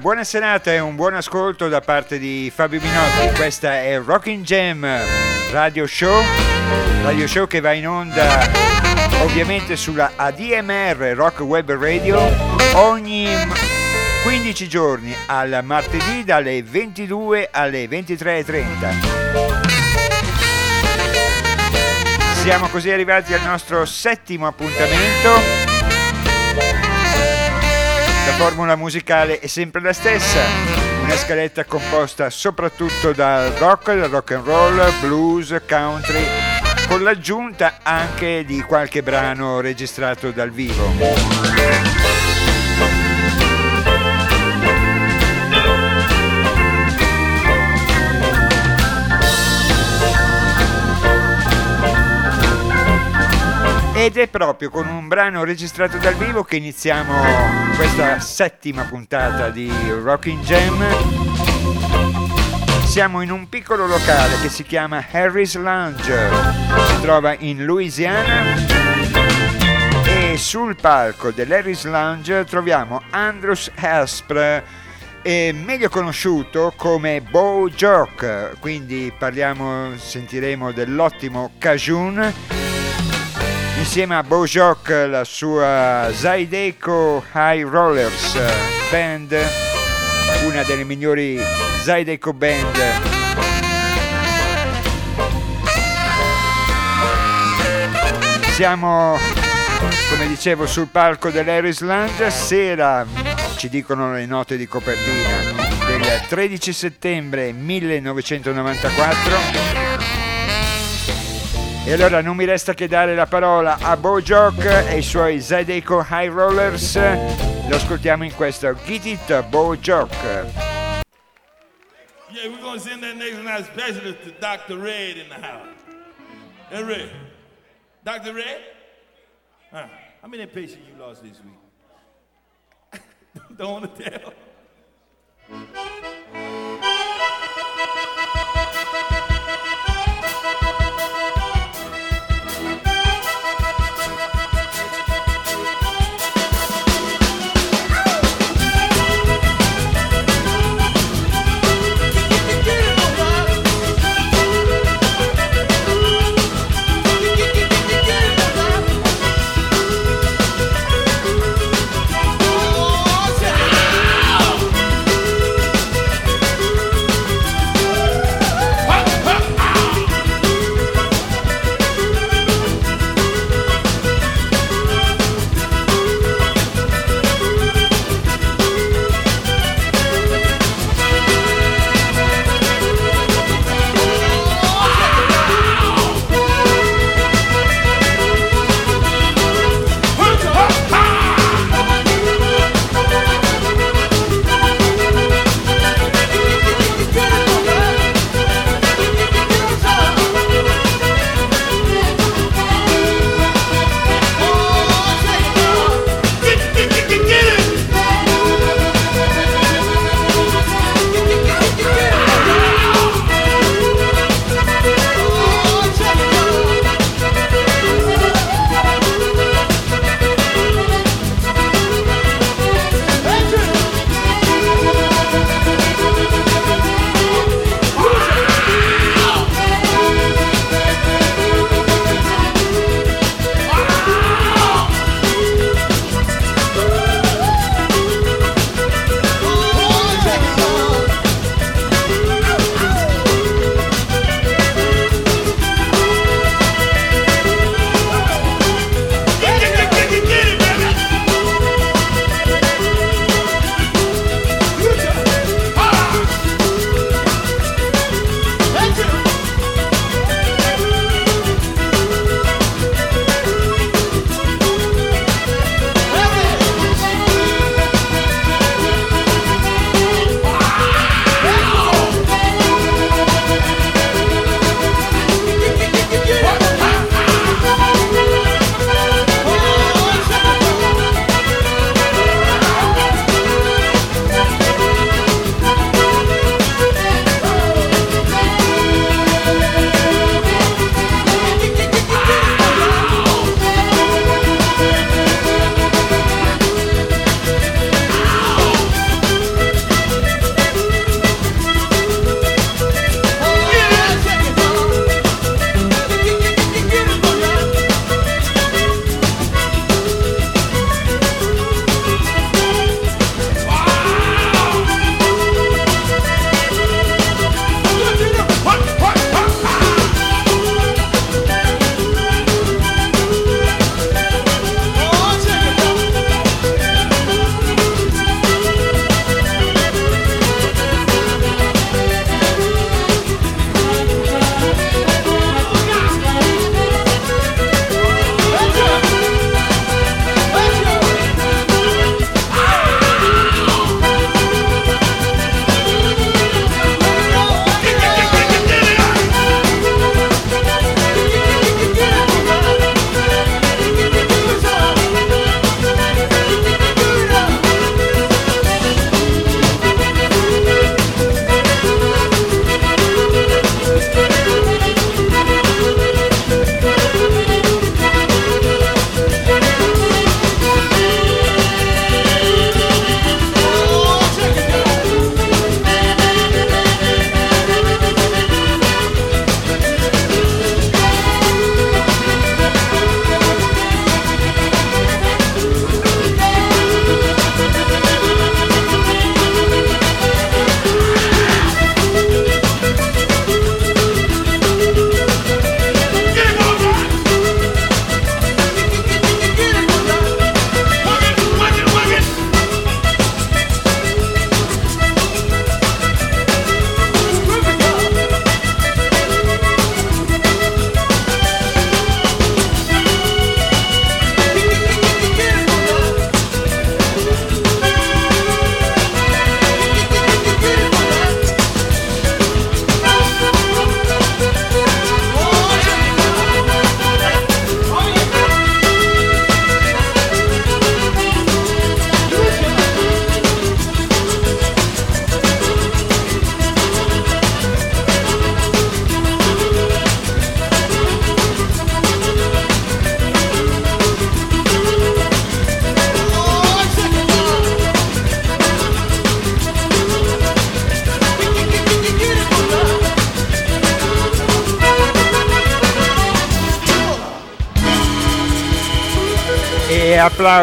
Buona serata e un buon ascolto da parte di Fabio Minotti. Questa è Rocking Jam Radio Show, radio show che va in onda ovviamente sulla ADMR Rock Web Radio ogni 15 giorni al martedì dalle 22 alle 23.30. Siamo così arrivati al nostro settimo appuntamento formula musicale è sempre la stessa, una scaletta composta soprattutto dal rock, dal rock and roll, blues, country, con l'aggiunta anche di qualche brano registrato dal vivo. Ed è proprio con un brano registrato dal vivo che iniziamo questa settima puntata di Rocking Jam. Siamo in un piccolo locale che si chiama Harry's Lounge, si trova in Louisiana. E sul palco dell'Harry's Lounge troviamo Andrews Haspr, meglio conosciuto come Bo Jock, quindi parliamo, sentiremo dell'ottimo Cajun insieme a Bojock la sua Zydeco High Rollers Band, una delle migliori Zydeco Band. Siamo, come dicevo, sul palco dell'Aris Lounge, sera, ci dicono le note di copertina, del 13 settembre 1994 e allora non mi resta che dare la parola a Bojock e i suoi Zydeco High Rollers. Lo ascoltiamo in questo Get It Bojock. Yeah, we're gonna send that next night specialist to Dr. Red in the house. Hey, Red. Dr. Red? Huh. How many patients you lost this week? Don't want to tell.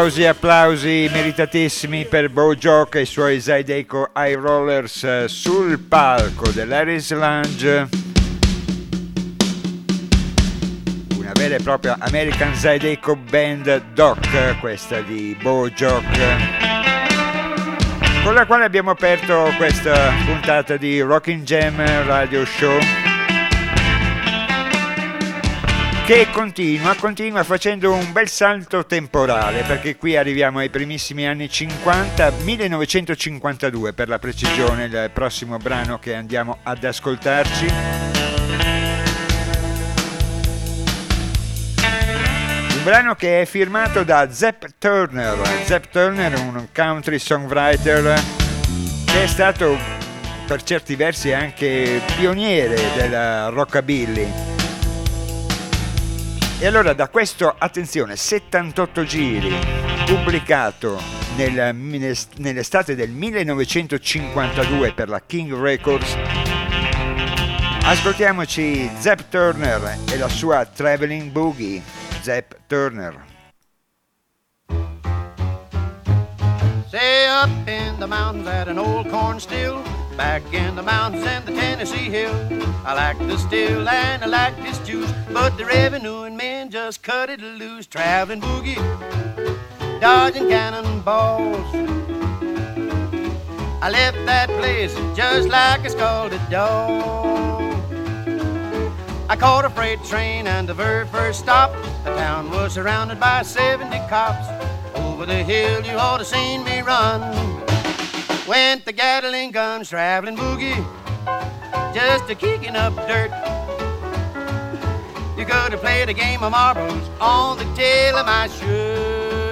Applausi, applausi meritatissimi per Bojock e i suoi Zydeco High Rollers eh, sul palco dell'Aris Lounge. Una vera e propria American Zydeco Band Doc, questa di Bojock con la quale abbiamo aperto questa puntata di Rocking Jam Radio Show. Che continua, continua facendo un bel salto temporale perché qui arriviamo ai primissimi anni 50, 1952 per la precisione, il prossimo brano che andiamo ad ascoltarci. Brano che è firmato da Zepp Turner, Zepp Turner un country songwriter che è stato per certi versi anche pioniere del rockabilly e allora da questo, attenzione, 78 giri pubblicato nel, nell'estate del 1952 per la King Records, ascoltiamoci Zepp Turner e la sua Traveling Boogie. Zepp Turner. Say up in the mountains at an old corn still Back in the mountains and the Tennessee hills, I like the still and I like this juice, but the revenuing men just cut it loose. Traveling boogie, dodging cannonballs. I left that place just like a scalded dog. I caught a freight train and the very first stop, the town was surrounded by 70 cops. Over the hill, you ought to seen me run. Went the Gatling guns traveling boogie, just a kicking up dirt. You could have played a game of marbles on the tail of my shirt.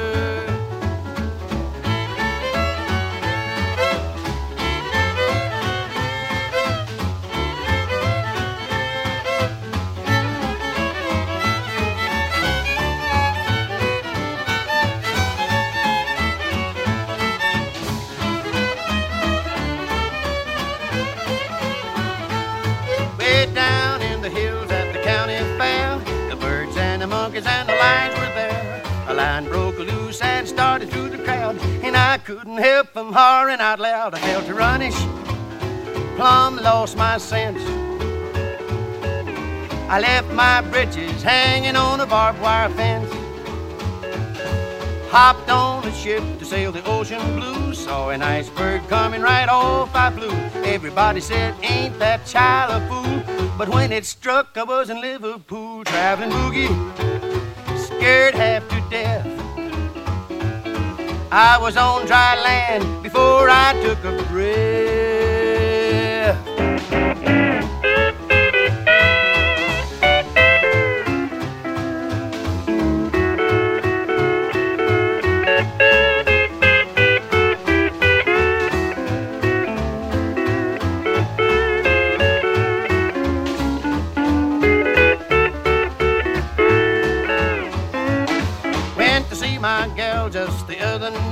I started through the crowd, and I couldn't help from hollering out loud. I felt runnish, plumb lost my sense. I left my britches hanging on a barbed wire fence. Hopped on a ship to sail the ocean blue. Saw an iceberg coming right off. I flew. Everybody said, Ain't that child a fool? But when it struck, I was in Liverpool traveling boogie, scared half to death. I was on dry land before I took a breath.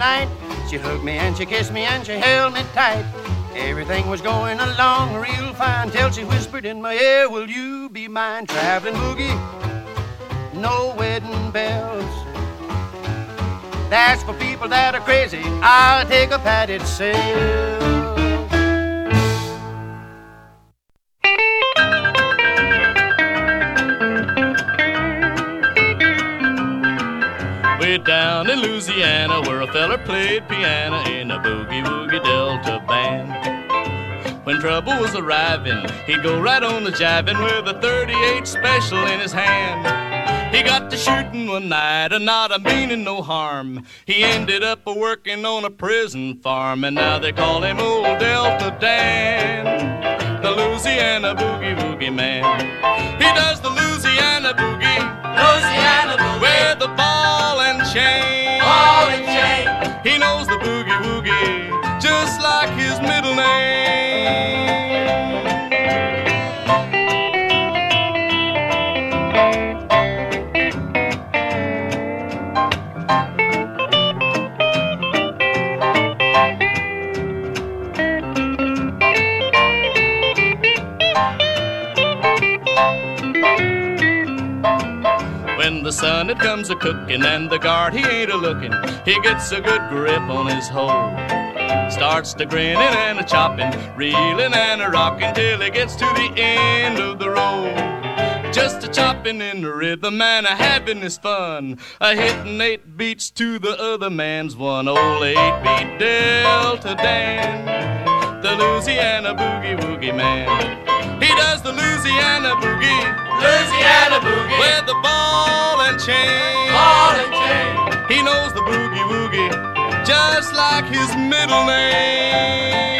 Night. She hugged me and she kissed me and she held me tight. Everything was going along real fine till she whispered in my ear, Will you be mine? Traveling boogie, no wedding bells. That's for people that are crazy. I'll take a padded sail. Down in Louisiana where a feller played piano in a boogie woogie delta band. When trouble was arriving, he'd go right on the jiving with a 38 special in his hand. He got to shooting one night and not a meaning no harm. He ended up a working on a prison farm and now they call him Old Delta Dan, the Louisiana boogie woogie man. He does the Louisiana boogie, Louisiana boogie with the ball and chain. Ball and chain. He knows the boogie woogie just like his middle name. the sun it comes a cooking, and the guard he ain't a looking. He gets a good grip on his hole. Starts to grinning and a chopping, reeling and a rocking till he gets to the end of the road. Just a chopping in the rhythm and a having his fun, a hitting eight beats to the other man's one. Old eight beat Delta Dan, the Louisiana boogie woogie man. He does the Louisiana boogie, Louisiana boogie, with the ball and chain. ball and chain. He knows the boogie woogie, just like his middle name.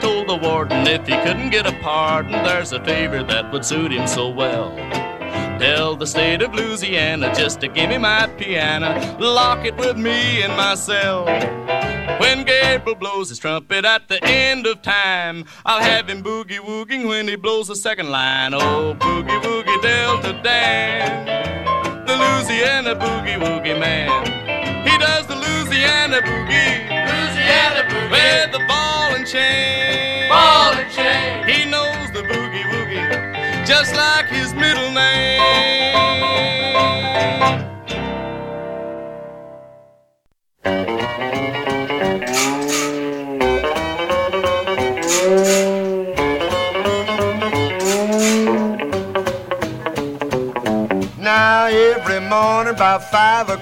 Told the warden if he couldn't get a pardon, there's a favor that would suit him so well. Tell the state of Louisiana just to give me my piano, lock it with me in my cell. When Gabriel blows his trumpet at the end of time, I'll have him boogie wooging when he blows the second line. Oh, boogie woogie Delta Dan, the Louisiana boogie woogie man. He does the Louisiana boogie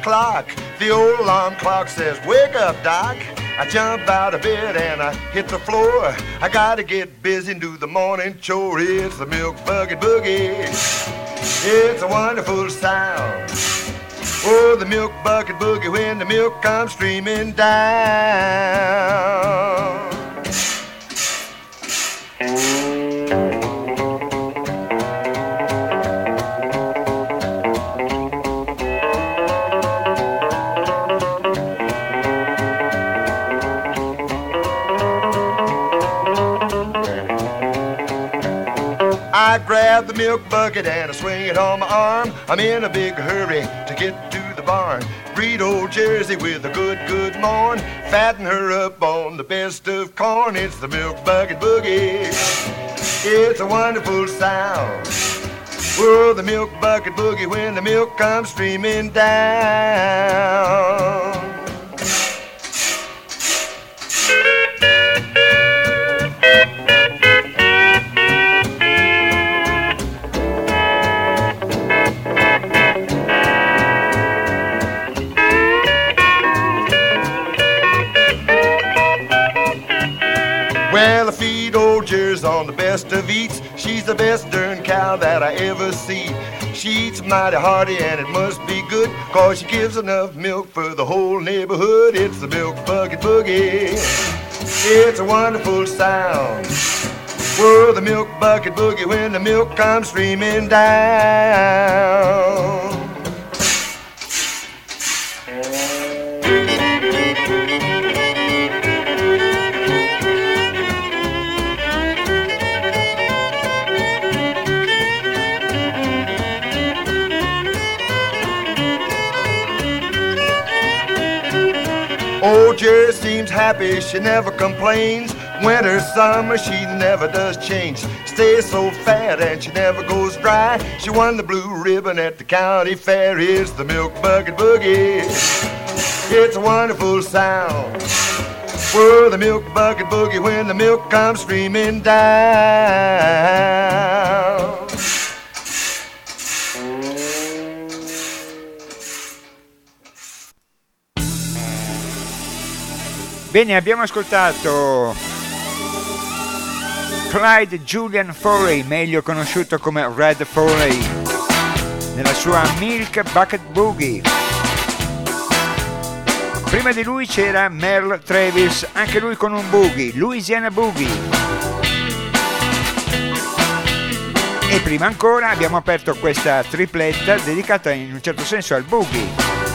o'clock, the old alarm clock says, "Wake up, Doc." I jump out of bed and I hit the floor. I gotta get busy and do the morning chore. It's the milk bucket boogie. It's a wonderful sound. Oh, the milk bucket boogie when the milk comes streaming down. Grab the milk bucket and I swing it on my arm. I'm in a big hurry to get to the barn. Breed old Jersey with a good, good morn. Fatten her up on the best of corn. It's the milk bucket boogie. It's a wonderful sound. Whoa, the milk bucket boogie when the milk comes streaming down. Best of eats. She's the best darn cow that I ever see. She eats mighty hearty and it must be good, cause she gives enough milk for the whole neighborhood. It's the milk bucket boogie. It's a wonderful sound. Whoa, the milk bucket boogie when the milk comes streaming down. Jerry seems happy, she never complains. Winter, summer, she never does change. Stays so fat and she never goes dry. She won the blue ribbon at the county fair. It's the milk bucket boogie. It's a wonderful sound. Whoa, the milk bucket boogie when the milk comes streaming down. Bene, abbiamo ascoltato Clyde Julian Foley, meglio conosciuto come Red Foley, nella sua Milk Bucket Boogie. Prima di lui c'era Merle Travis, anche lui con un boogie, Louisiana Boogie. E prima ancora abbiamo aperto questa tripletta dedicata in un certo senso al boogie.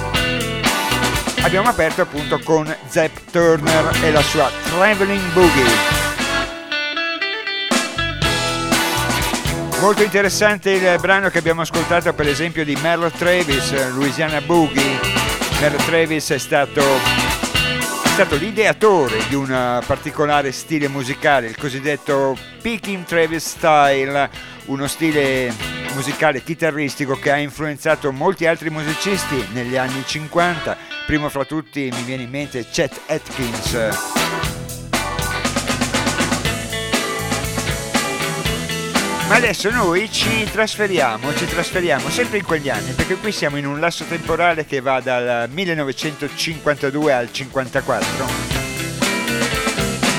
Abbiamo aperto appunto con Zepp Turner e la sua Traveling Boogie. Molto interessante il brano che abbiamo ascoltato per esempio di Merle Travis, Louisiana Boogie. Merle Travis è stato, è stato l'ideatore di un particolare stile musicale, il cosiddetto Picking Travis Style, uno stile musicale chitarristico che ha influenzato molti altri musicisti negli anni 50, primo fra tutti mi viene in mente Chet Atkins. Ma adesso noi ci trasferiamo, ci trasferiamo sempre in quegli anni, perché qui siamo in un lasso temporale che va dal 1952 al 54.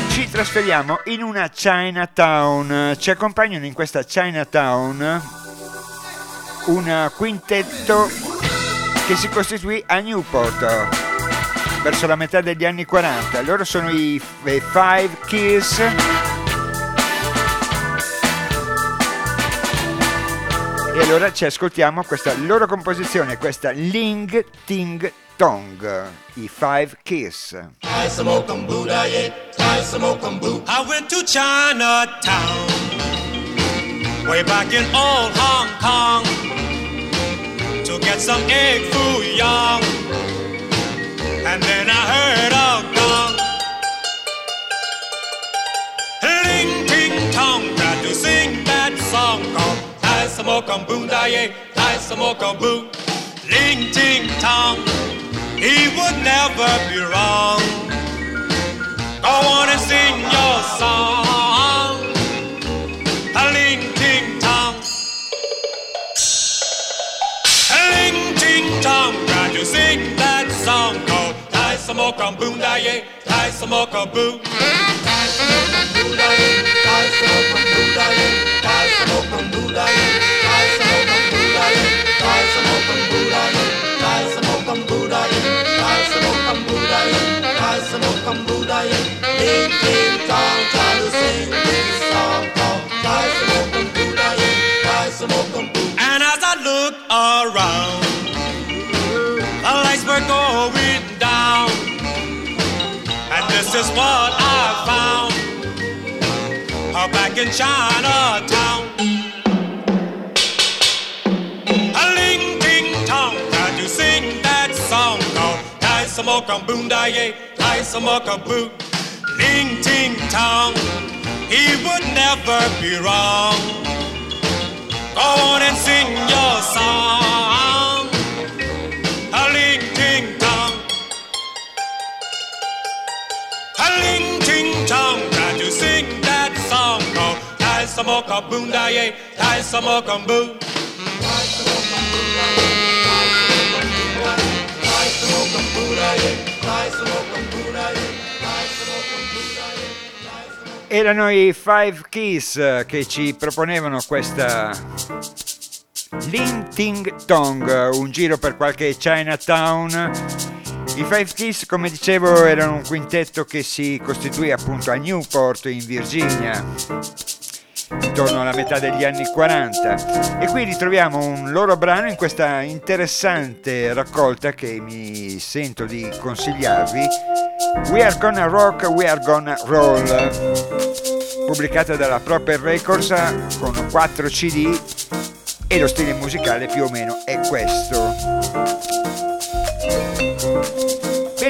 Ci trasferiamo in una Chinatown. Ci accompagnano in questa Chinatown un quintetto che si costituì a Newport verso la metà degli anni 40. Loro sono i Five Keys E allora ci ascoltiamo questa loro composizione, questa Ling Ting Tong, i Five Kiss. I went to Chinatown way back in old Hong Kong to get some egg foo young. And then I heard a gong. Ling ting tong, tried to sing that song called some more boo, da ye, tie some more boo. Ling ting tong, he would never be wrong. Go on and sing your song. Tong, try to sing that song called tie some more boo, da ye, tie some more boo. Tie some more boo, da ye, tie some more boo, da ye, tie some more boo, da ye. And as I look around, the lights were going down, and this is what I found. Back in Chinatown. some more boom da ye, tie some more boo. Ling ting tong, he would never be wrong. Go on and sing your song. Ting tong, can you sing that song? Go tie some more boom da ye, tie some more boo. Erano i Five Keys che ci proponevano questa Lin Ting Tong, un giro per qualche Chinatown. I Five Keys, come dicevo, erano un quintetto che si costituì appunto a Newport in Virginia intorno alla metà degli anni 40 e qui ritroviamo un loro brano in questa interessante raccolta che mi sento di consigliarvi. We Are Gonna Rock, We Are Gonna Roll pubblicata dalla Proper Records con 4 CD e lo stile musicale più o meno è questo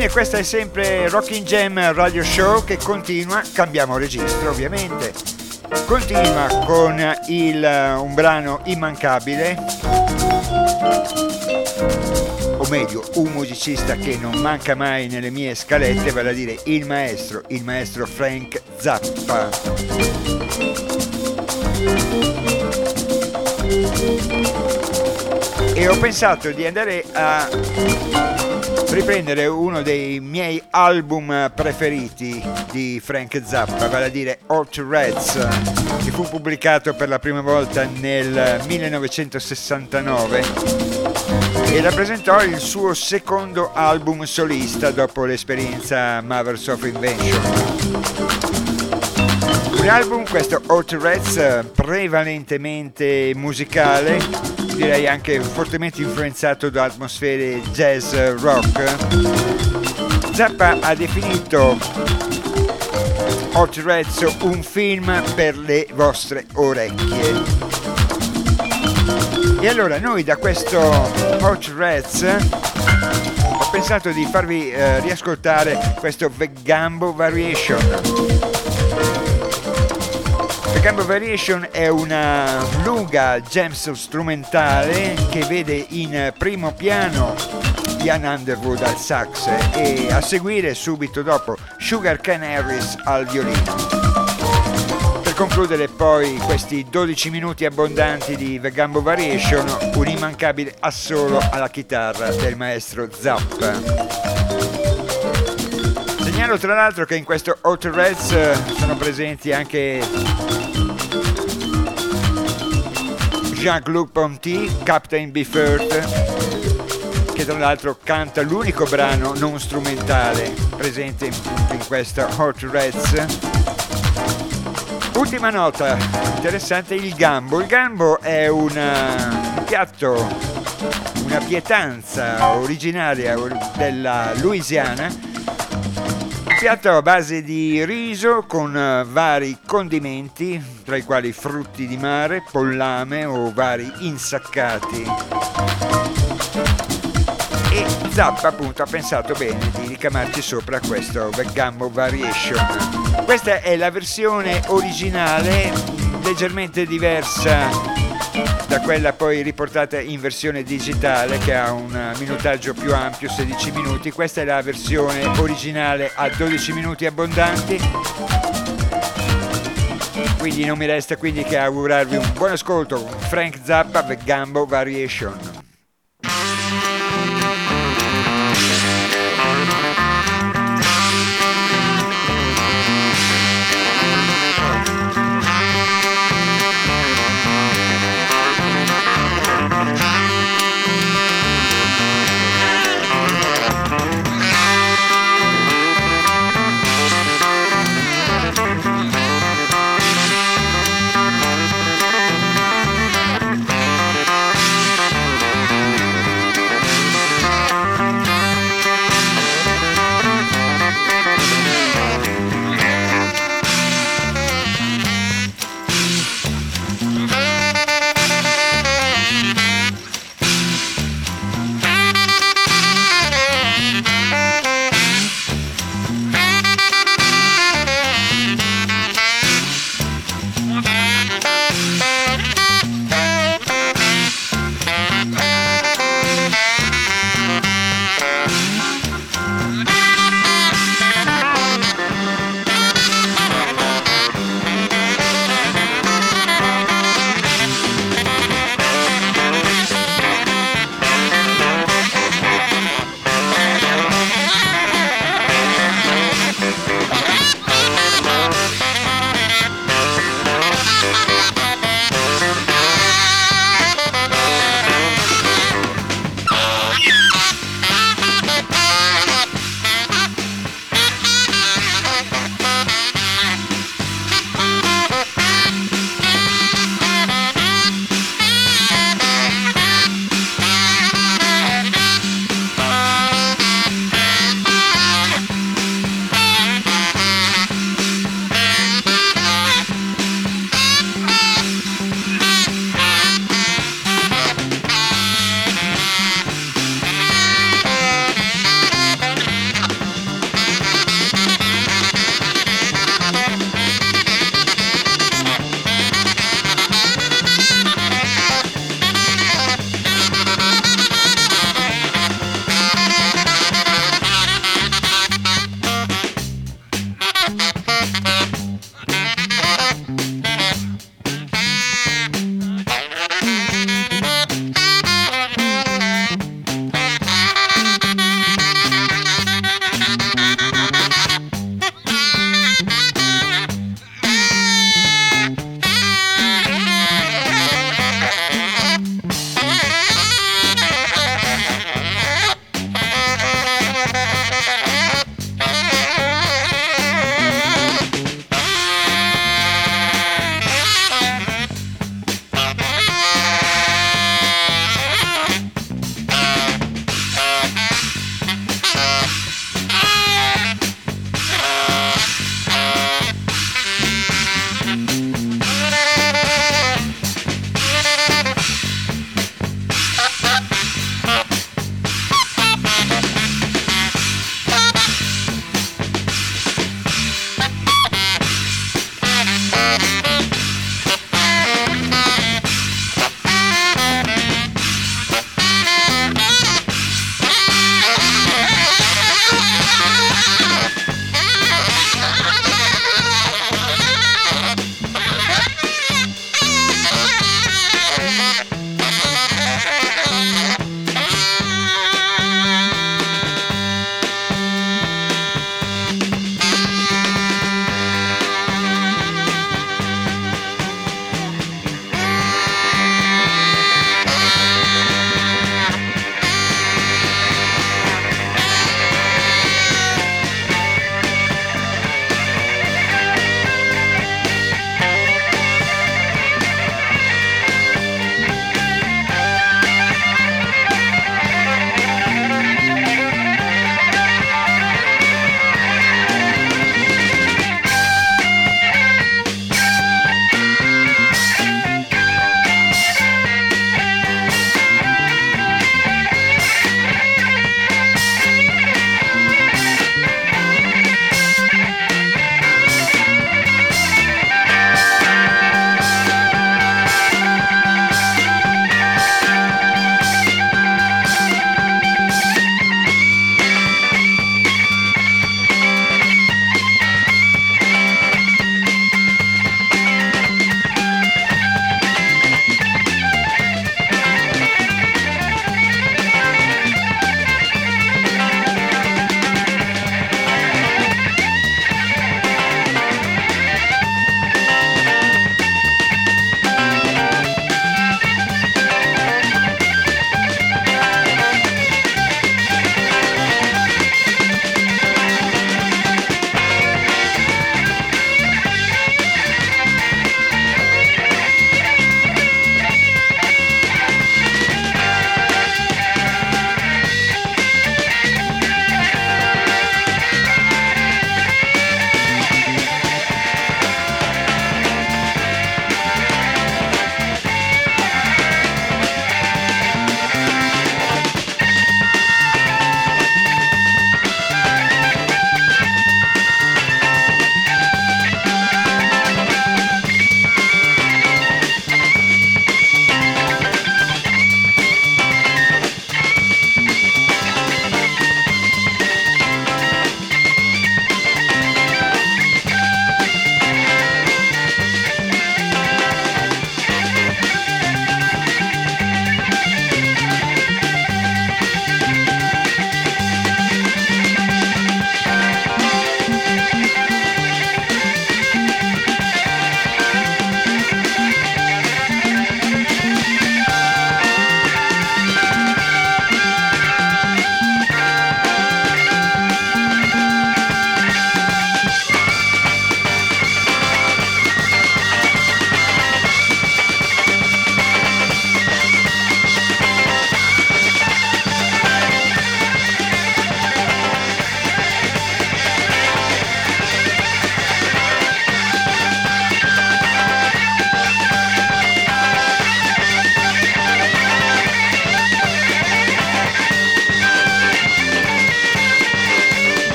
Bene, questa è sempre Rocking Jam Radio Show che continua, cambiamo registro ovviamente. Continua con il, eh, un brano immancabile. O meglio un musicista che non manca mai nelle mie scalette vale a dire il maestro il maestro Frank Zappa. E ho pensato di andare a riprendere uno dei miei album preferiti di Frank Zappa, vale a dire Hot Reds, che fu pubblicato per la prima volta nel 1969 e rappresentò il suo secondo album solista dopo l'esperienza Mothers of Invention. Un album, questo Hot Reds, prevalentemente musicale, direi anche fortemente influenzato da atmosfere jazz rock, Zappa ha definito Hot Reds un film per le vostre orecchie. E allora noi da questo Hot Rats ho pensato di farvi eh, riascoltare questo Vegambo Variation. Vegambo Variation è una lunga jams strumentale che vede in primo piano Ian Underwood al sax e a seguire subito dopo Sugar Can Harris al violino. Per concludere poi questi 12 minuti abbondanti di The Gambo Variation, un immancabile assolo alla chitarra del maestro Zappa. Segnalo tra l'altro che in questo Hot Reds eh, sono presenti anche Jean-Luc Ponty, Captain Biffert, che tra l'altro canta l'unico brano non strumentale presente in, questa Hot Reds. Ultima nota interessante, il gambo. Il gambo è una, un piatto, una pietanza originaria della Louisiana piatto a base di riso con vari condimenti, tra i quali frutti di mare, pollame o vari insaccati e Zappa appunto ha pensato bene di ricamarci sopra questo Gambo Variation. Questa è la versione originale, leggermente diversa da quella poi riportata in versione digitale che ha un minutaggio più ampio, 16 minuti. Questa è la versione originale a 12 minuti abbondanti. Quindi non mi resta quindi che augurarvi un buon ascolto Frank Zappa The Gambo Variation.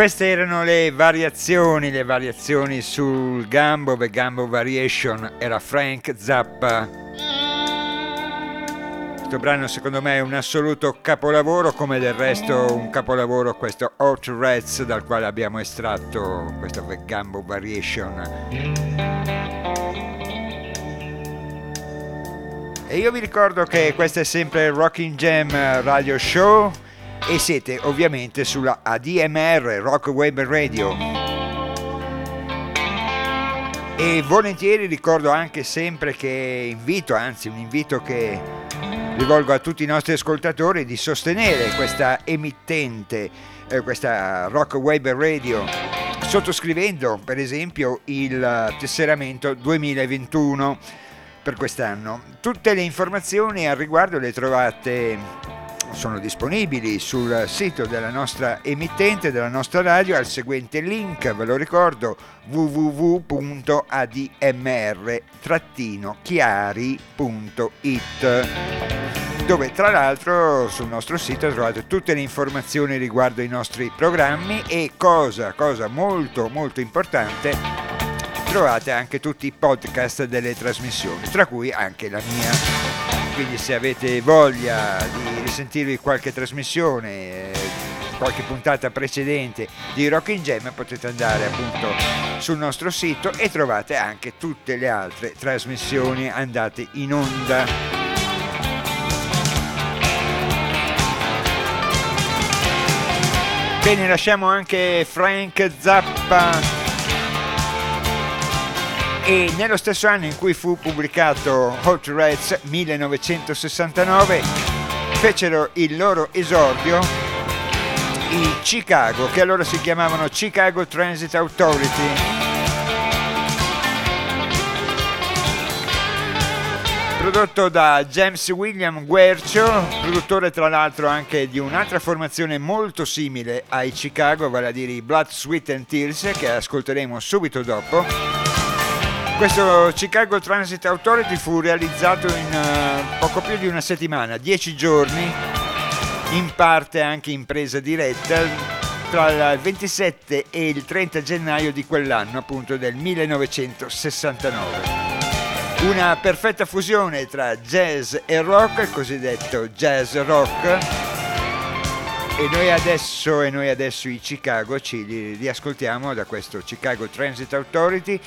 Queste erano le variazioni, le variazioni sul Gambo, The Gambo Variation era Frank Zappa. Questo brano secondo me è un assoluto capolavoro, come del resto un capolavoro questo Hot Rats dal quale abbiamo estratto questo The Gambo Variation. E io vi ricordo che questo è sempre il Rocking Jam Radio Show e siete ovviamente sulla ADMR Rock Web Radio. E volentieri ricordo anche sempre che invito, anzi un invito che rivolgo a tutti i nostri ascoltatori di sostenere questa emittente, eh, questa Rock Web Radio, sottoscrivendo per esempio il tesseramento 2021 per quest'anno. Tutte le informazioni al riguardo le trovate sono disponibili sul sito della nostra emittente, della nostra radio, al seguente link, ve lo ricordo, www.admr-chiari.it dove tra l'altro sul nostro sito trovate tutte le informazioni riguardo i nostri programmi e cosa, cosa molto molto importante, trovate anche tutti i podcast delle trasmissioni, tra cui anche la mia quindi se avete voglia di risentirvi qualche trasmissione, qualche puntata precedente di Rocking Jam potete andare appunto sul nostro sito e trovate anche tutte le altre trasmissioni andate in onda. Bene, lasciamo anche Frank Zappa e nello stesso anno in cui fu pubblicato Hot Rats 1969 fecero il loro esordio i Chicago che allora si chiamavano Chicago Transit Authority prodotto da James William Guercio, produttore tra l'altro anche di un'altra formazione molto simile ai Chicago, vale a dire i Blood, Sweat and Tears, che ascolteremo subito dopo. Questo Chicago Transit Authority fu realizzato in uh, poco più di una settimana, dieci giorni, in parte anche in presa diretta, tra il 27 e il 30 gennaio di quell'anno, appunto del 1969. Una perfetta fusione tra jazz e rock, il cosiddetto jazz rock. E noi adesso, e noi adesso i Chicago ci riascoltiamo da questo Chicago Transit Authority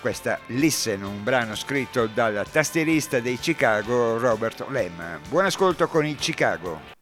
questa Listen, un brano scritto dal tastierista dei Chicago Robert Lem. Buon ascolto con i Chicago.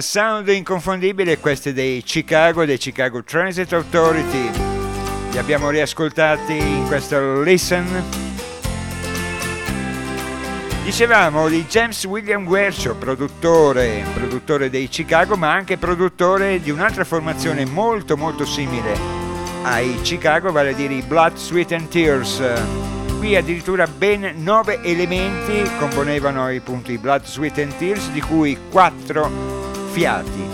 Sound inconfondibile, questi dei Chicago, dei Chicago Transit Authority. Li abbiamo riascoltati in questo Listen. Dicevamo di James William Guercio, produttore, produttore dei Chicago, ma anche produttore di un'altra formazione molto molto simile ai Chicago, vale a dire i Blood, Sweat and Tears. Qui addirittura ben nove elementi componevano i Blood, Sweat and Tears, di cui quattro fiati.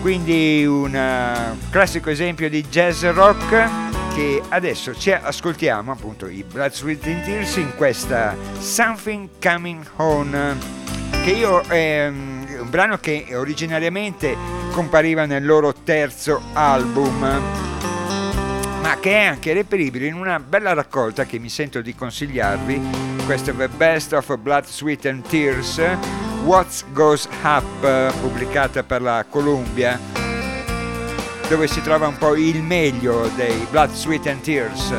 Quindi un uh, classico esempio di jazz rock che adesso ci ascoltiamo appunto i Blood Sweat and Tears in questa Something Coming Home che io è un brano che originariamente compariva nel loro terzo album ma che è anche reperibile in una bella raccolta che mi sento di consigliarvi questo è The Best of Blood, Sweat and Tears What Goes Up pubblicata per la Columbia dove si trova un po' il meglio dei Blood, Sweat and Tears.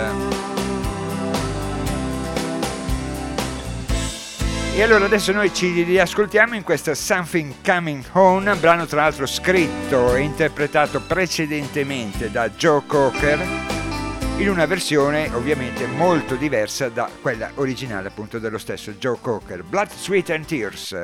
E allora adesso noi ci riascoltiamo in questa Something Coming Home, brano tra l'altro scritto e interpretato precedentemente da Joe Cocker, in una versione ovviamente molto diversa da quella originale appunto dello stesso Joe Cocker. Blood, Sweat and Tears.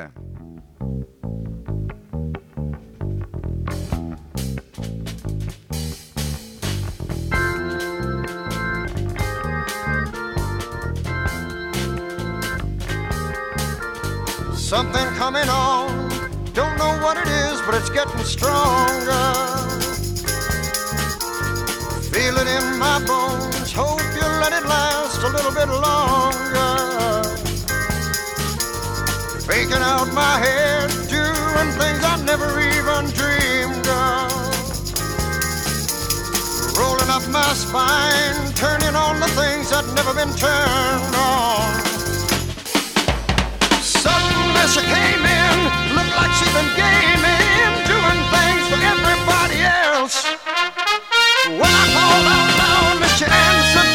something coming on. Don't know what it is, but it's getting stronger. Feel it in my bones. Hope you let it last a little bit longer. Faking out my head, doing things I never even dreamed of. Rolling up my spine, turning on the things that never been turned on Suddenly she came in, looked like she'd been gaming, doing things for everybody else. When I called out loud, she answered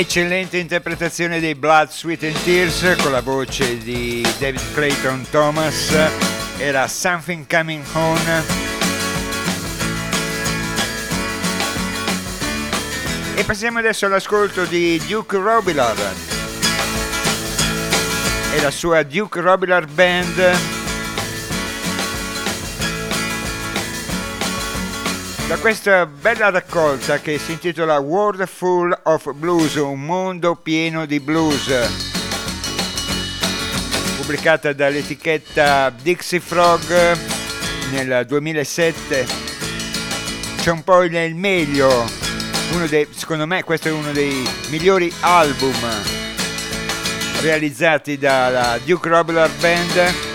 Eccellente interpretazione dei Blood, Sweat and Tears con la voce di David Clayton Thomas. Era Something Coming Home. E passiamo adesso all'ascolto di Duke Robillard e la sua Duke Robillard Band. Da questa bella raccolta che si intitola World Full of Blues, un mondo pieno di blues, pubblicata dall'etichetta Dixie Frog nel 2007, c'è un po' il meglio. Dei, secondo me questo è uno dei migliori album realizzati dalla Duke Robillard Band.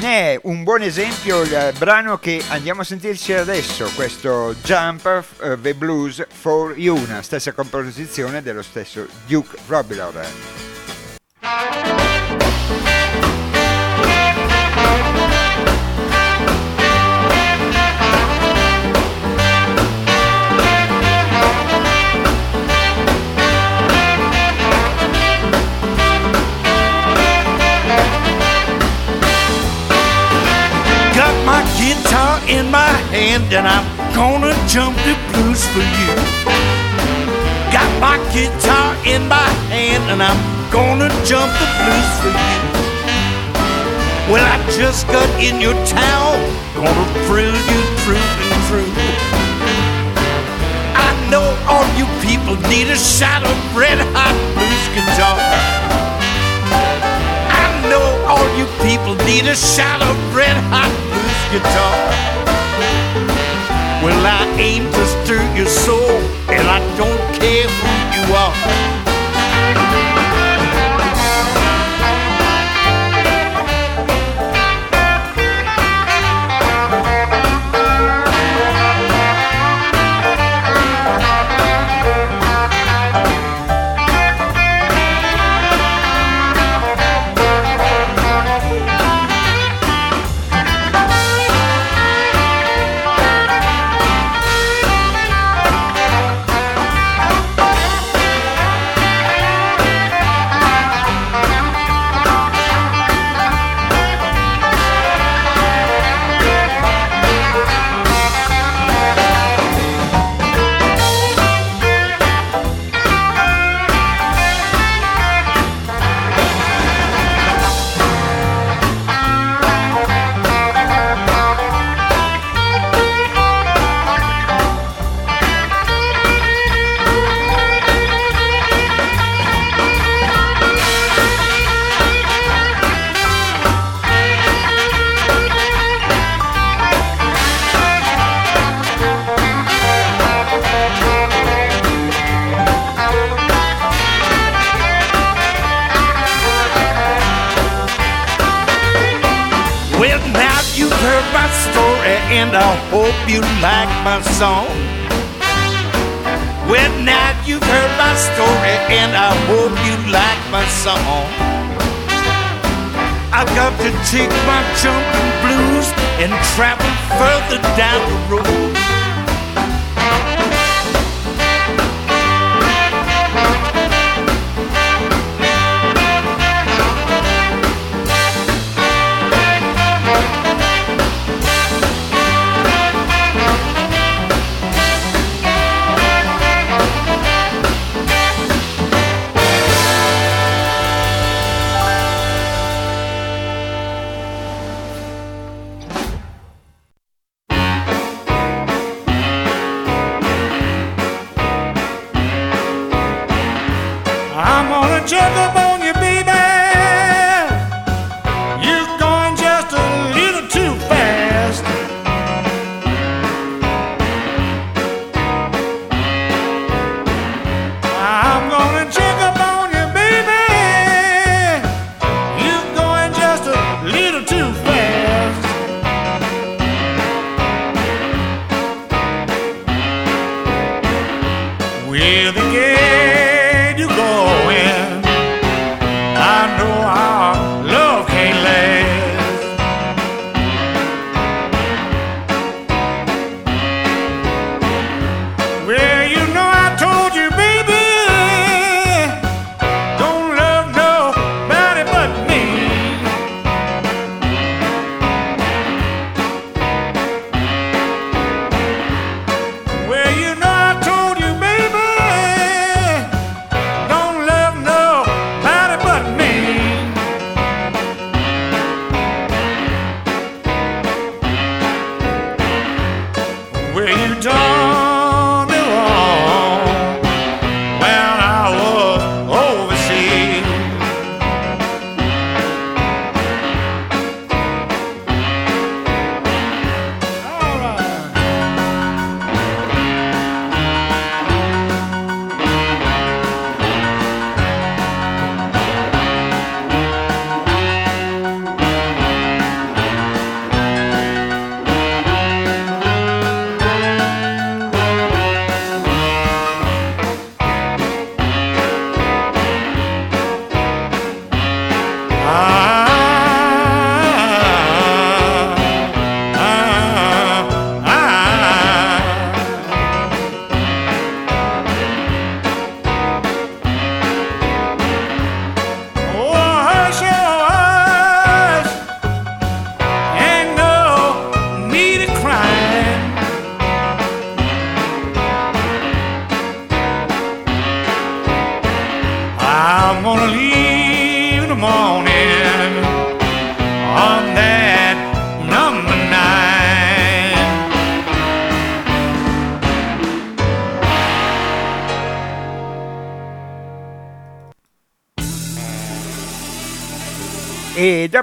Ne è un buon esempio il brano che andiamo a sentirci adesso, questo Jump uh, The Blues for You, una stessa composizione dello stesso Duke Robillard. In my hand and I'm gonna jump the blues for you. Got my guitar in my hand and I'm gonna jump the blues for you. Well, I just got in your town, gonna thrill you through and through. I know all you people need a shot of red hot blues guitar. I know all you people need a shot of red hot guitar. Well, I aim to stir your soul, and I don't care who you are.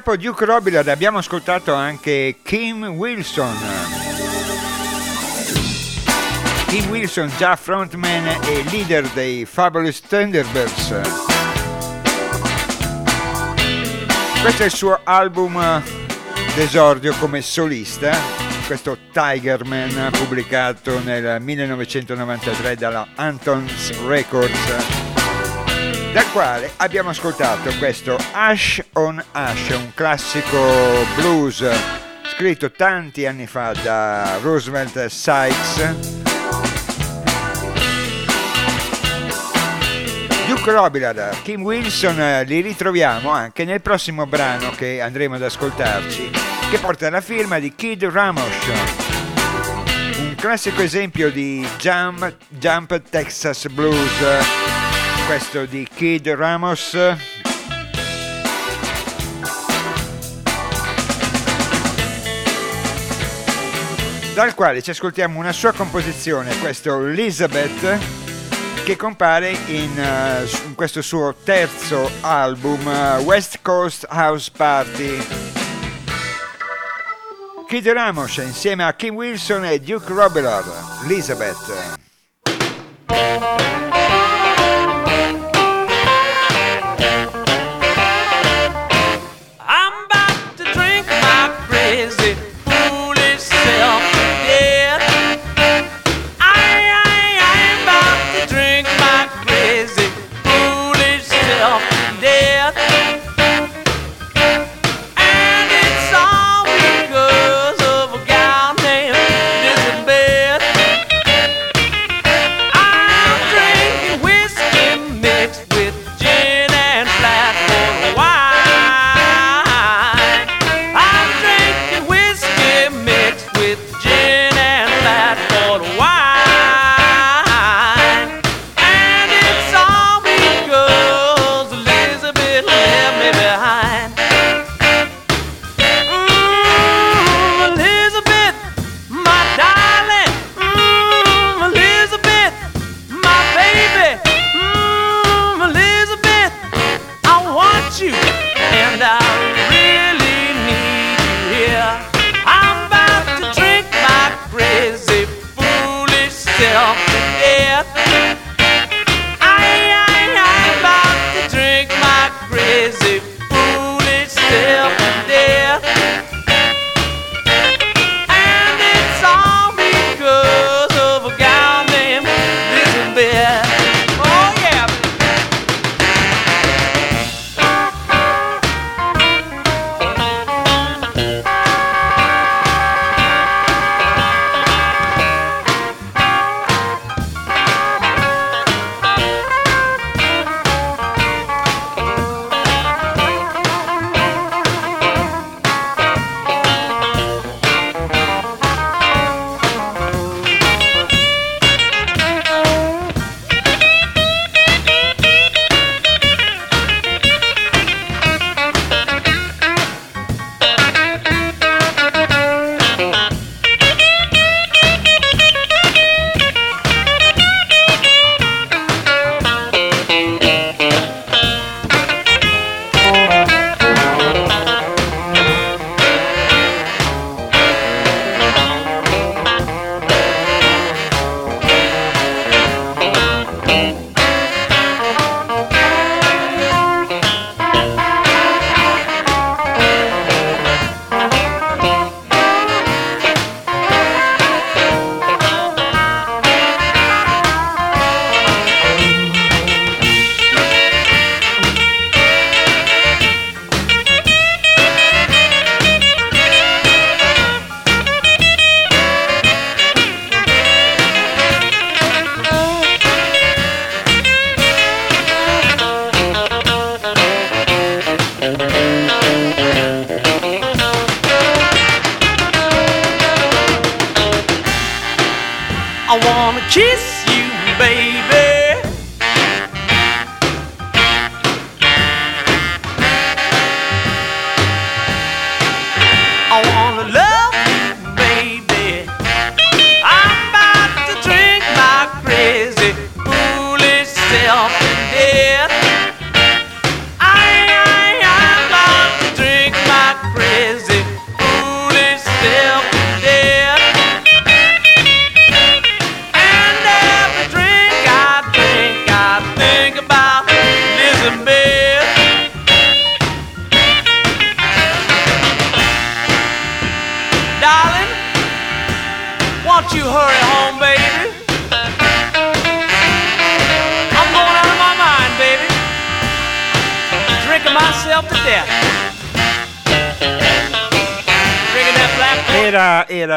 Dopo Duke Robillard abbiamo ascoltato anche Kim Wilson. Kim Wilson, già frontman e leader dei Fabulous Thunderbirds. Questo è il suo album d'esordio come solista, questo Tigerman pubblicato nel 1993 dalla Anton's Records dal quale abbiamo ascoltato questo Ash on Ash, un classico blues scritto tanti anni fa da Roosevelt Sykes. Duke Robillard, Kim Wilson eh, li ritroviamo anche nel prossimo brano che andremo ad ascoltarci, che porta la firma di Kid Ramos. Un classico esempio di jump, jump Texas Blues questo di Kid Ramos. Dal quale ci ascoltiamo una sua composizione, questo Elizabeth, che compare in, eh, in questo suo terzo album, eh, West Coast House Party. Kid Ramos insieme a Kim Wilson e Duke Robillard, Elizabeth.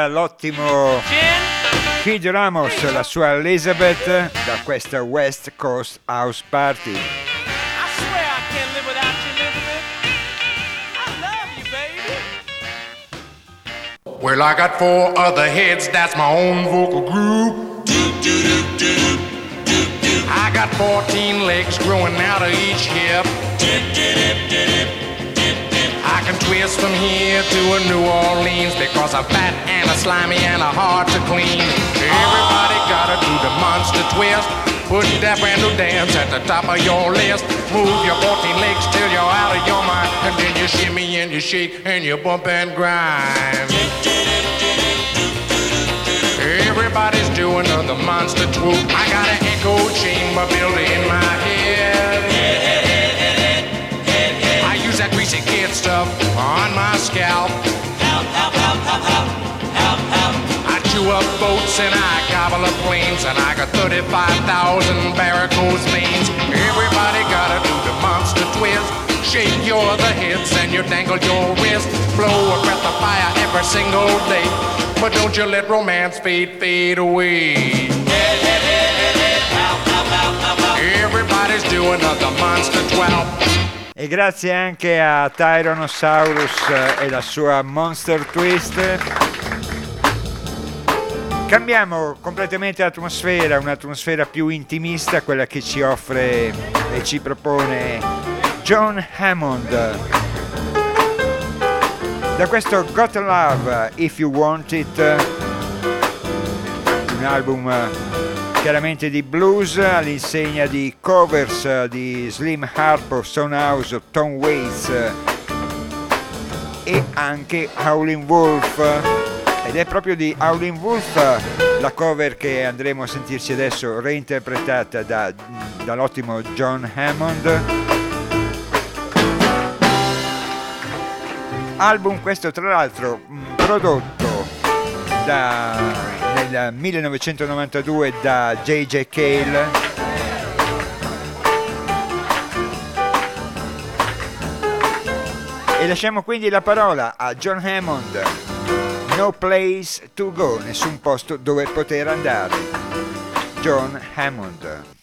L'ottimo. Kid Ramos, la sua Elizabeth, da questa West Coast House Party. I swear I can't live without you, Elizabeth. I love you, baby. Well, I got four other heads, that's my own vocal group. I got 14 legs growing out of each hip. Twist from here to a New Orleans because I'm fat and a slimy and a hard to clean. Everybody gotta do the monster twist. Put that brand new dance at the top of your list. Move your 14 legs till you're out of your mind. And then you shimmy and you shake and you bump and grind. Everybody's doing the monster swoop. I got an echo chamber built in my head. That kid stuff on my scalp. I chew up boats and I gobble up planes and I got 35,000 varicose veins. Everybody gotta do the monster twist. Shake your other hips and you dangle your wrist. Blow a breath of fire every single day. But don't you let romance fade, fade away. Everybody's doing the monster 12. E grazie anche a Tyrannosaurus e la sua Monster Twist. Cambiamo completamente l'atmosfera, un'atmosfera più intimista, quella che ci offre e ci propone John Hammond. Da questo Got Love If You Want It, un album chiaramente di blues all'insegna di covers di Slim Harper, Stonehouse, Tom Waits e anche Howlin' Wolf. Ed è proprio di Howlin' Wolf la cover che andremo a sentirci adesso reinterpretata da, dall'ottimo John Hammond. Album questo tra l'altro mm, prodotto da, nel 1992 da J.J. Cale. E lasciamo quindi la parola a John Hammond. No place to go, nessun posto dove poter andare. John Hammond.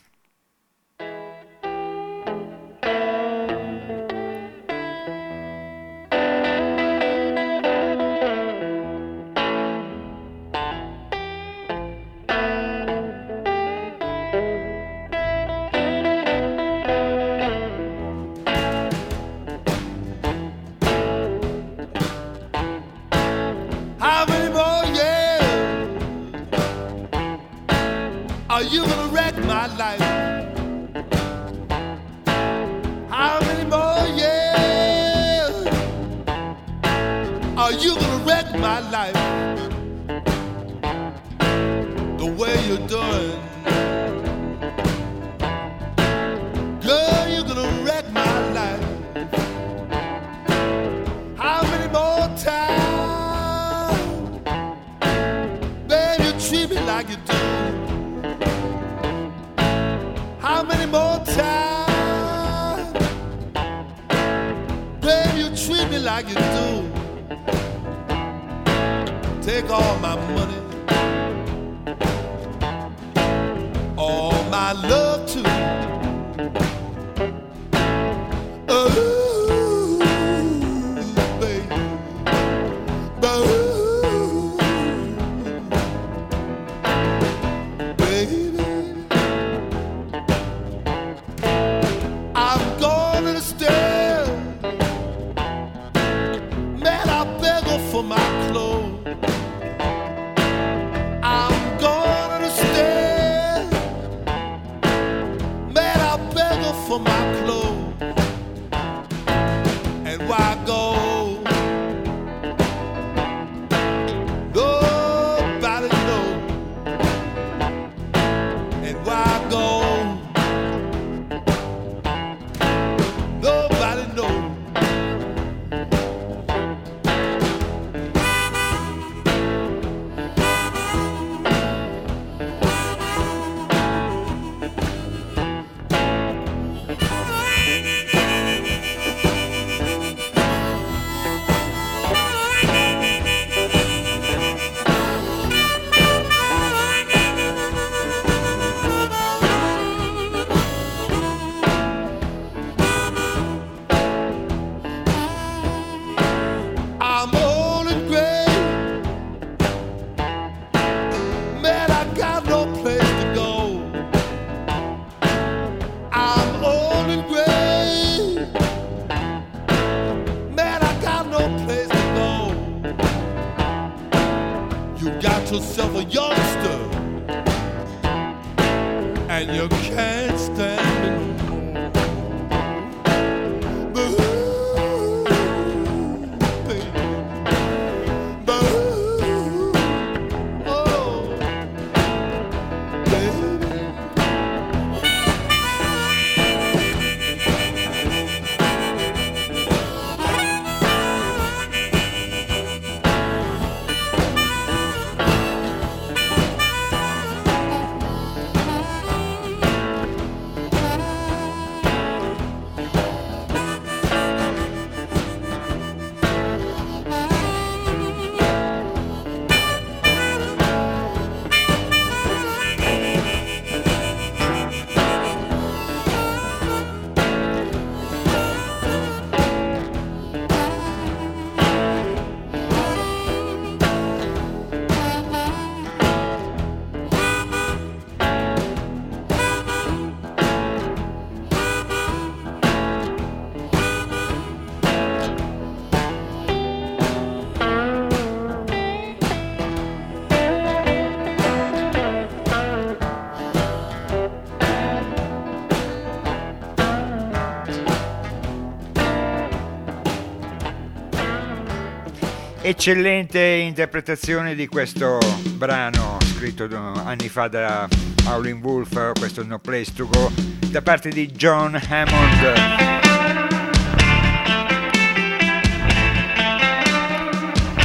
Eccellente interpretazione di questo brano scritto anni fa da Howlin' Wolf, questo No Place to Go, da parte di John Hammond.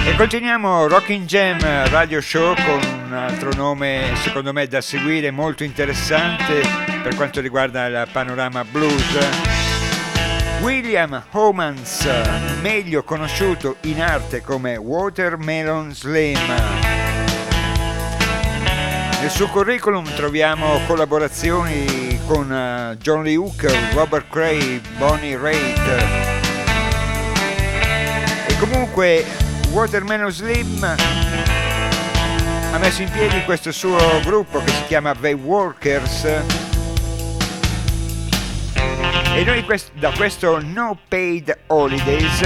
E continuiamo Rocking Jam Radio Show con un altro nome secondo me da seguire molto interessante per quanto riguarda il panorama blues. William Homans, meglio conosciuto in arte come Watermelon Slim. Nel suo curriculum troviamo collaborazioni con eh, John Lee Hooker, Robert Cray, Bonnie Raitt. E comunque Watermelon Slim ha messo in piedi questo suo gruppo che si chiama The Workers e noi quest- da questo No Paid Holidays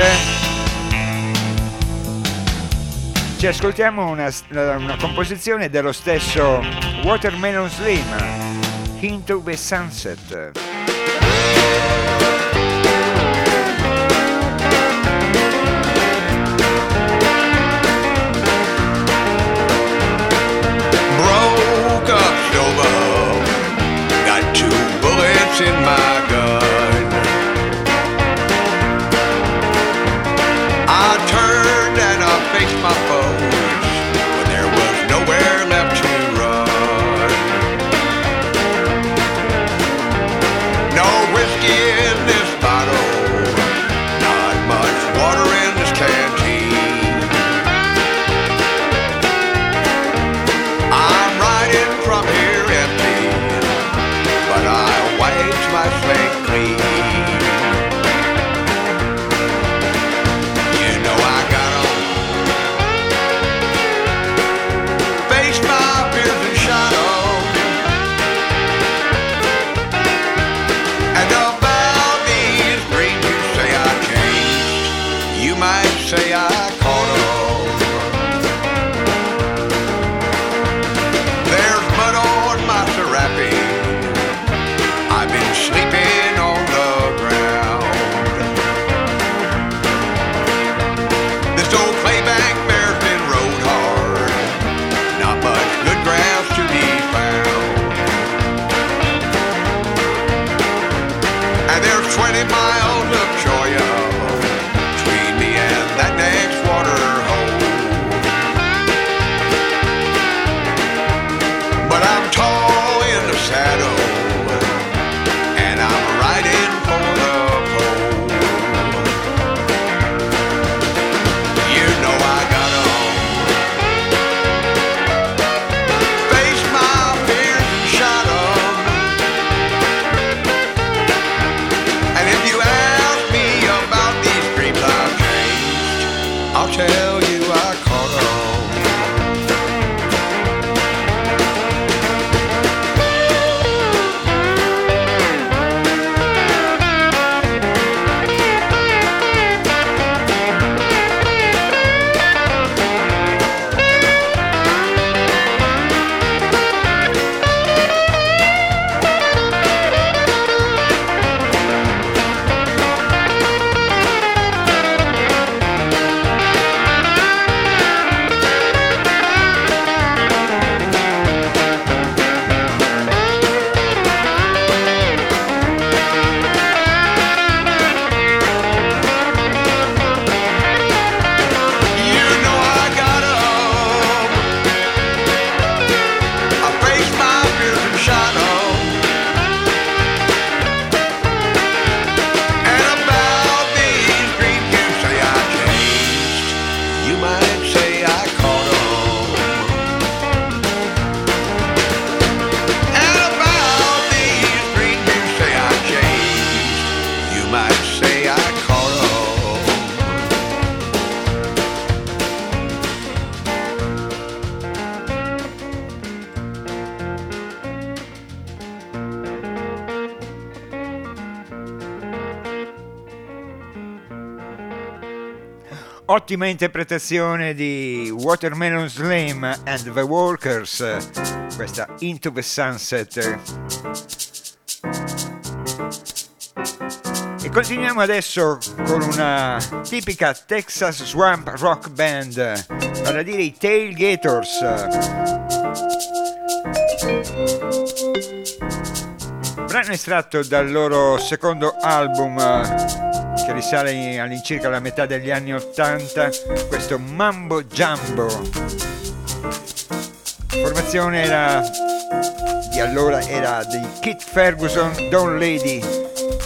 ci ascoltiamo una, una composizione dello stesso Watermelon Slim Into the Sunset Ottima interpretazione di Watermelon Slim and the Walkers, questa Into the Sunset. E continuiamo adesso con una tipica Texas Swamp Rock Band, vale a dire i Tailgators. Brano estratto dal loro secondo album che risale all'incirca alla metà degli anni 80, questo Mambo Jumbo. La formazione era di allora era di Kit Ferguson, Don Lady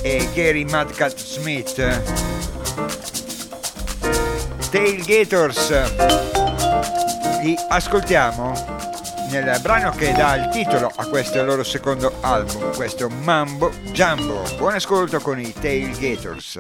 e Gary Madcat Smith. Tailgators li ascoltiamo nel brano che dà il titolo a questo loro secondo album, questo Mambo Jumbo. Buon ascolto con i Tailgators.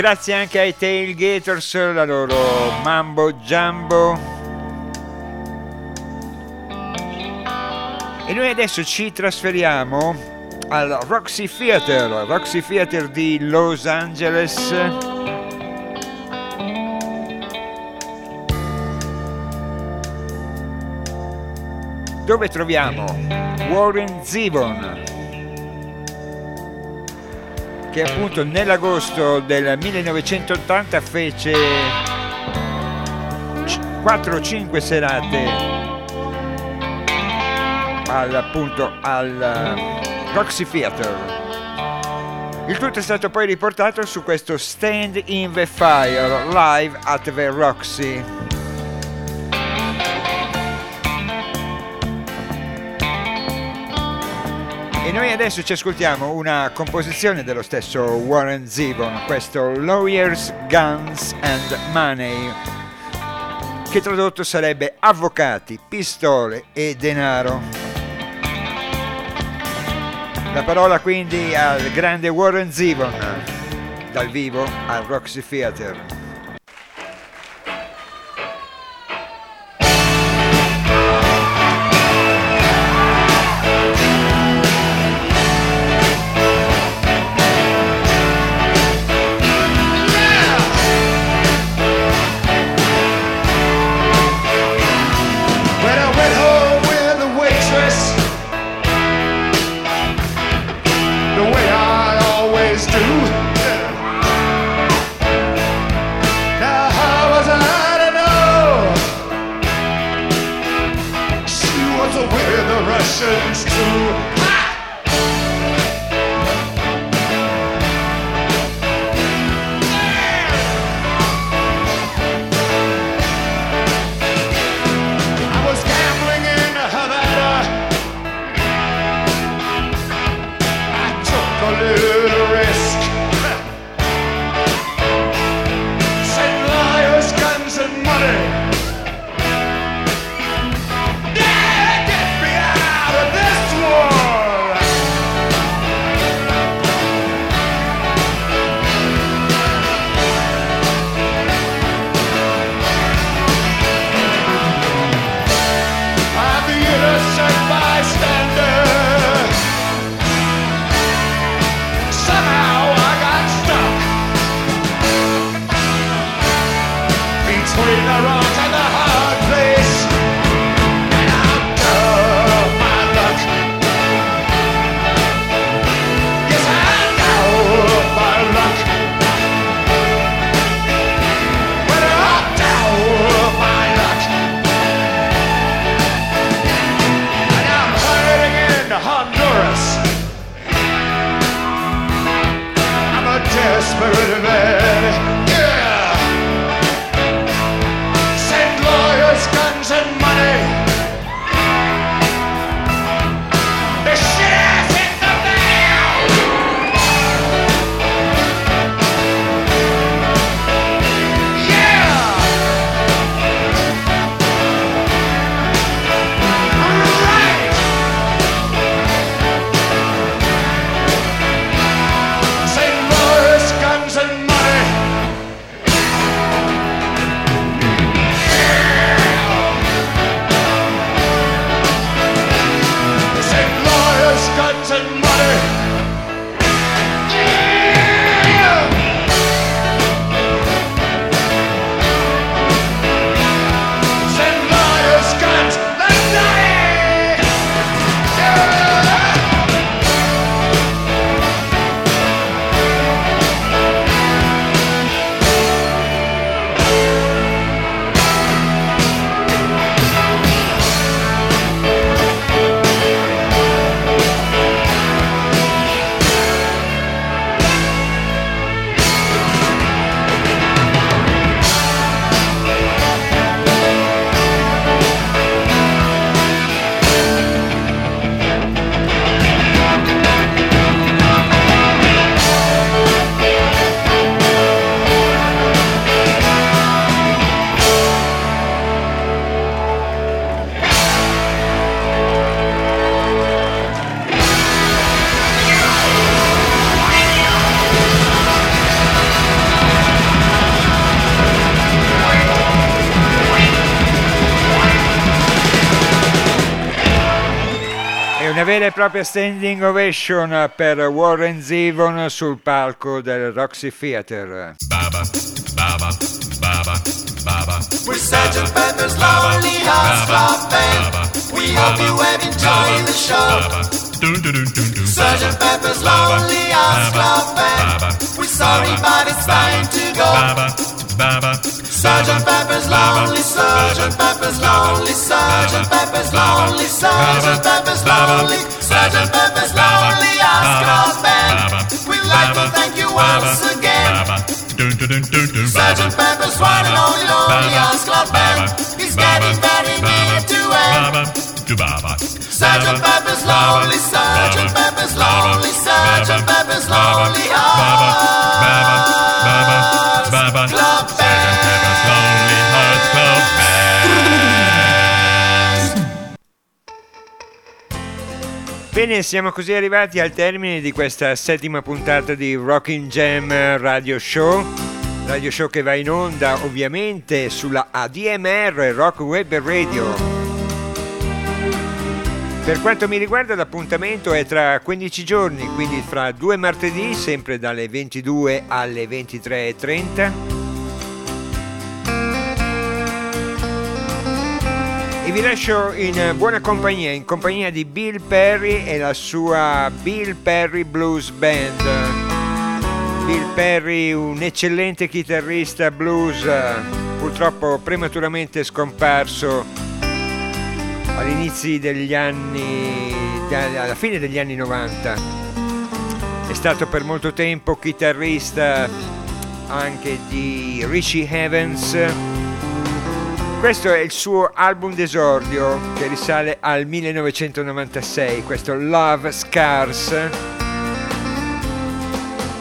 Grazie anche ai Tailgaters, la loro Mambo Jumbo. E noi adesso ci trasferiamo al Roxy Theater, Roxy Theater di Los Angeles. Dove troviamo Warren Zevon, che appunto nell'agosto del 1980 fece 4-5 serate al, appunto al eh, Roxy Theater. Il tutto è stato poi riportato su questo Stand in the Fire live at the Roxy. E noi adesso ci ascoltiamo una composizione dello stesso Warren Zevon, questo Lawyers, Guns and Money, che tradotto sarebbe avvocati, pistole e denaro. La parola quindi al grande Warren Zevon, dal vivo al Roxy Theater. Vera propria standing ovation per Warren Zevon sul palco del Roxy Theatre. Baba, Baba, Baba, Baba. We're Sgt. Pepper's Lonely Hearts Club Band. We hope you have enjoyed the show. Sgt. Pepper's Lonely Hearts Club Band. We're sorry, but it's time to go. Sgt. Pepper's Lonely, Sgt. Pepper's Lonely, Sgt. Pepper's Lonely, Sgt. Pepper's Lonely, Sgt. Pepper's Lonely Hearts Club Band. We'd like to thank you once again. Sgt. Pepper's one and only Lonely Hearts Club Band. He's getting very near to end. Sgt. Pepper's Lonely, Sgt. Pepper's Lonely, Sgt. Pepper's Lonely Hearts Bene, siamo così arrivati al termine di questa settima puntata di Rocking Jam Radio Show. Radio Show che va in onda ovviamente sulla ADMR Rock Web Radio. Per quanto mi riguarda l'appuntamento è tra 15 giorni, quindi fra due martedì, sempre dalle 22 alle 23.30. E vi lascio in buona compagnia, in compagnia di Bill Perry e la sua Bill Perry Blues Band. Bill Perry, un eccellente chitarrista blues, purtroppo prematuramente scomparso all'inizio degli anni, alla fine degli anni 90. È stato per molto tempo chitarrista anche di Richie Evans questo è il suo album d'esordio che risale al 1996, questo Love Scars.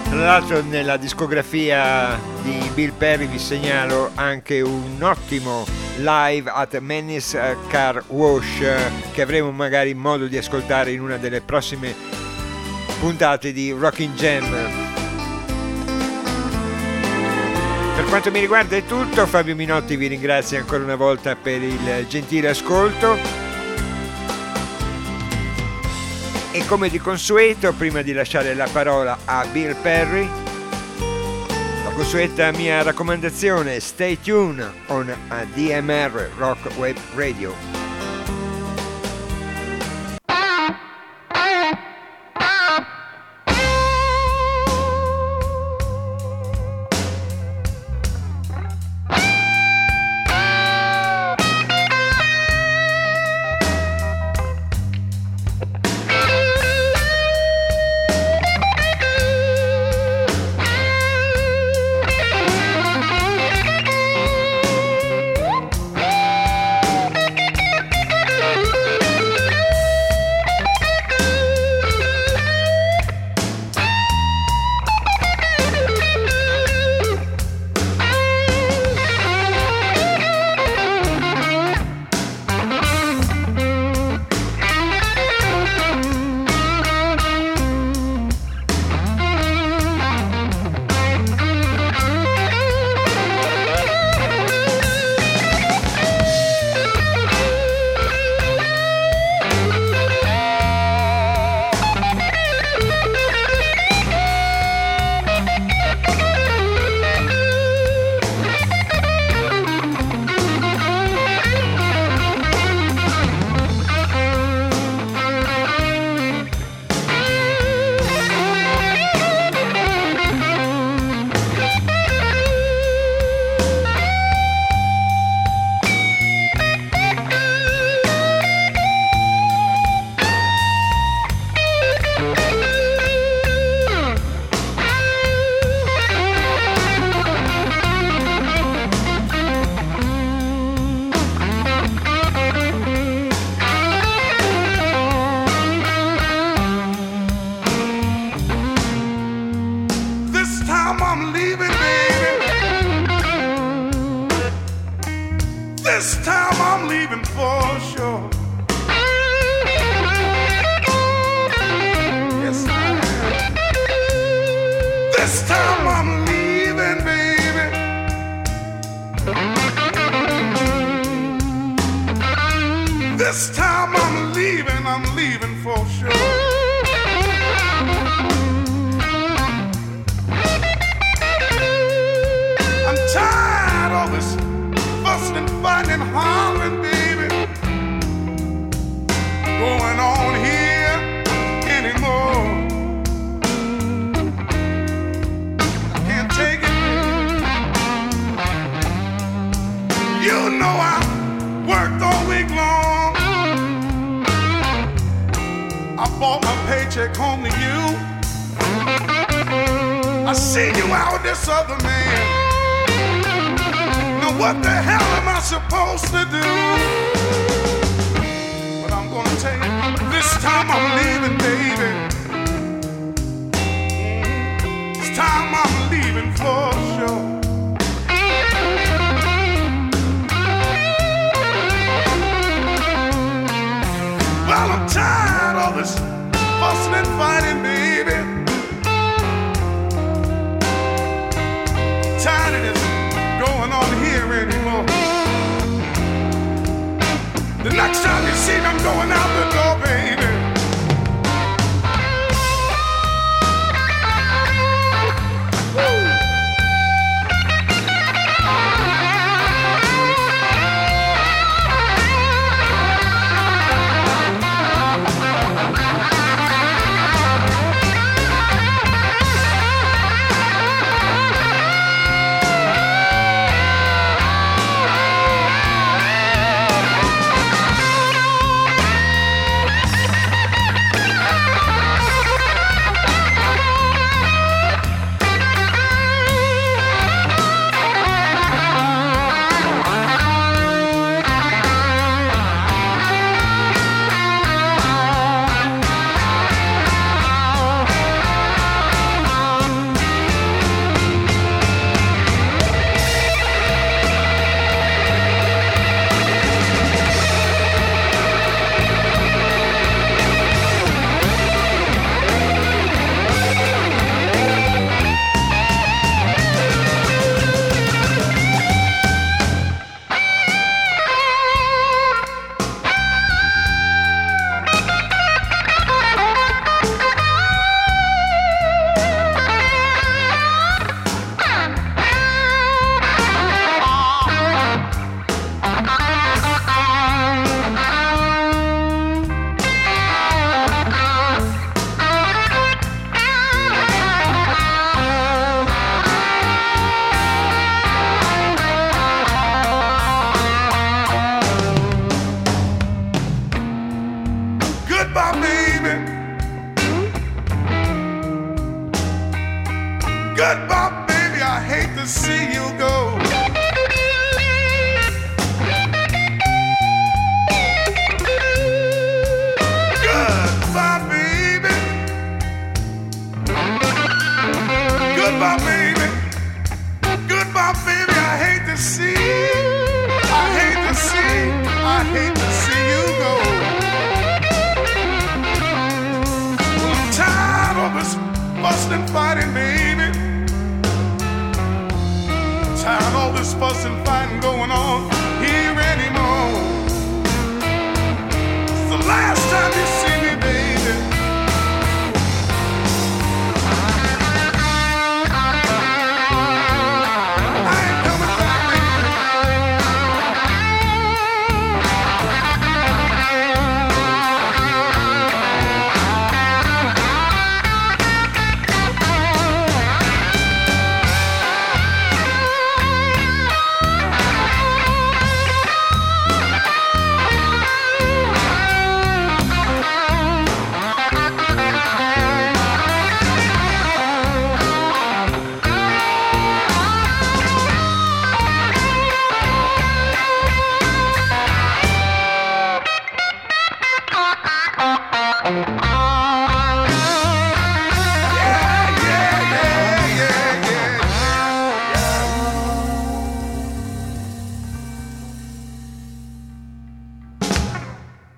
Tra l'altro nella discografia di Bill Perry vi segnalo anche un ottimo live at Menace Car Wash che avremo magari modo di ascoltare in una delle prossime puntate di Rocking Jam. Quanto mi riguarda è tutto, Fabio Minotti vi ringrazio ancora una volta per il gentile ascolto. E come di consueto, prima di lasciare la parola a Bill Perry, la consueta mia raccomandazione, stay tuned on ADMR Rock Web Radio.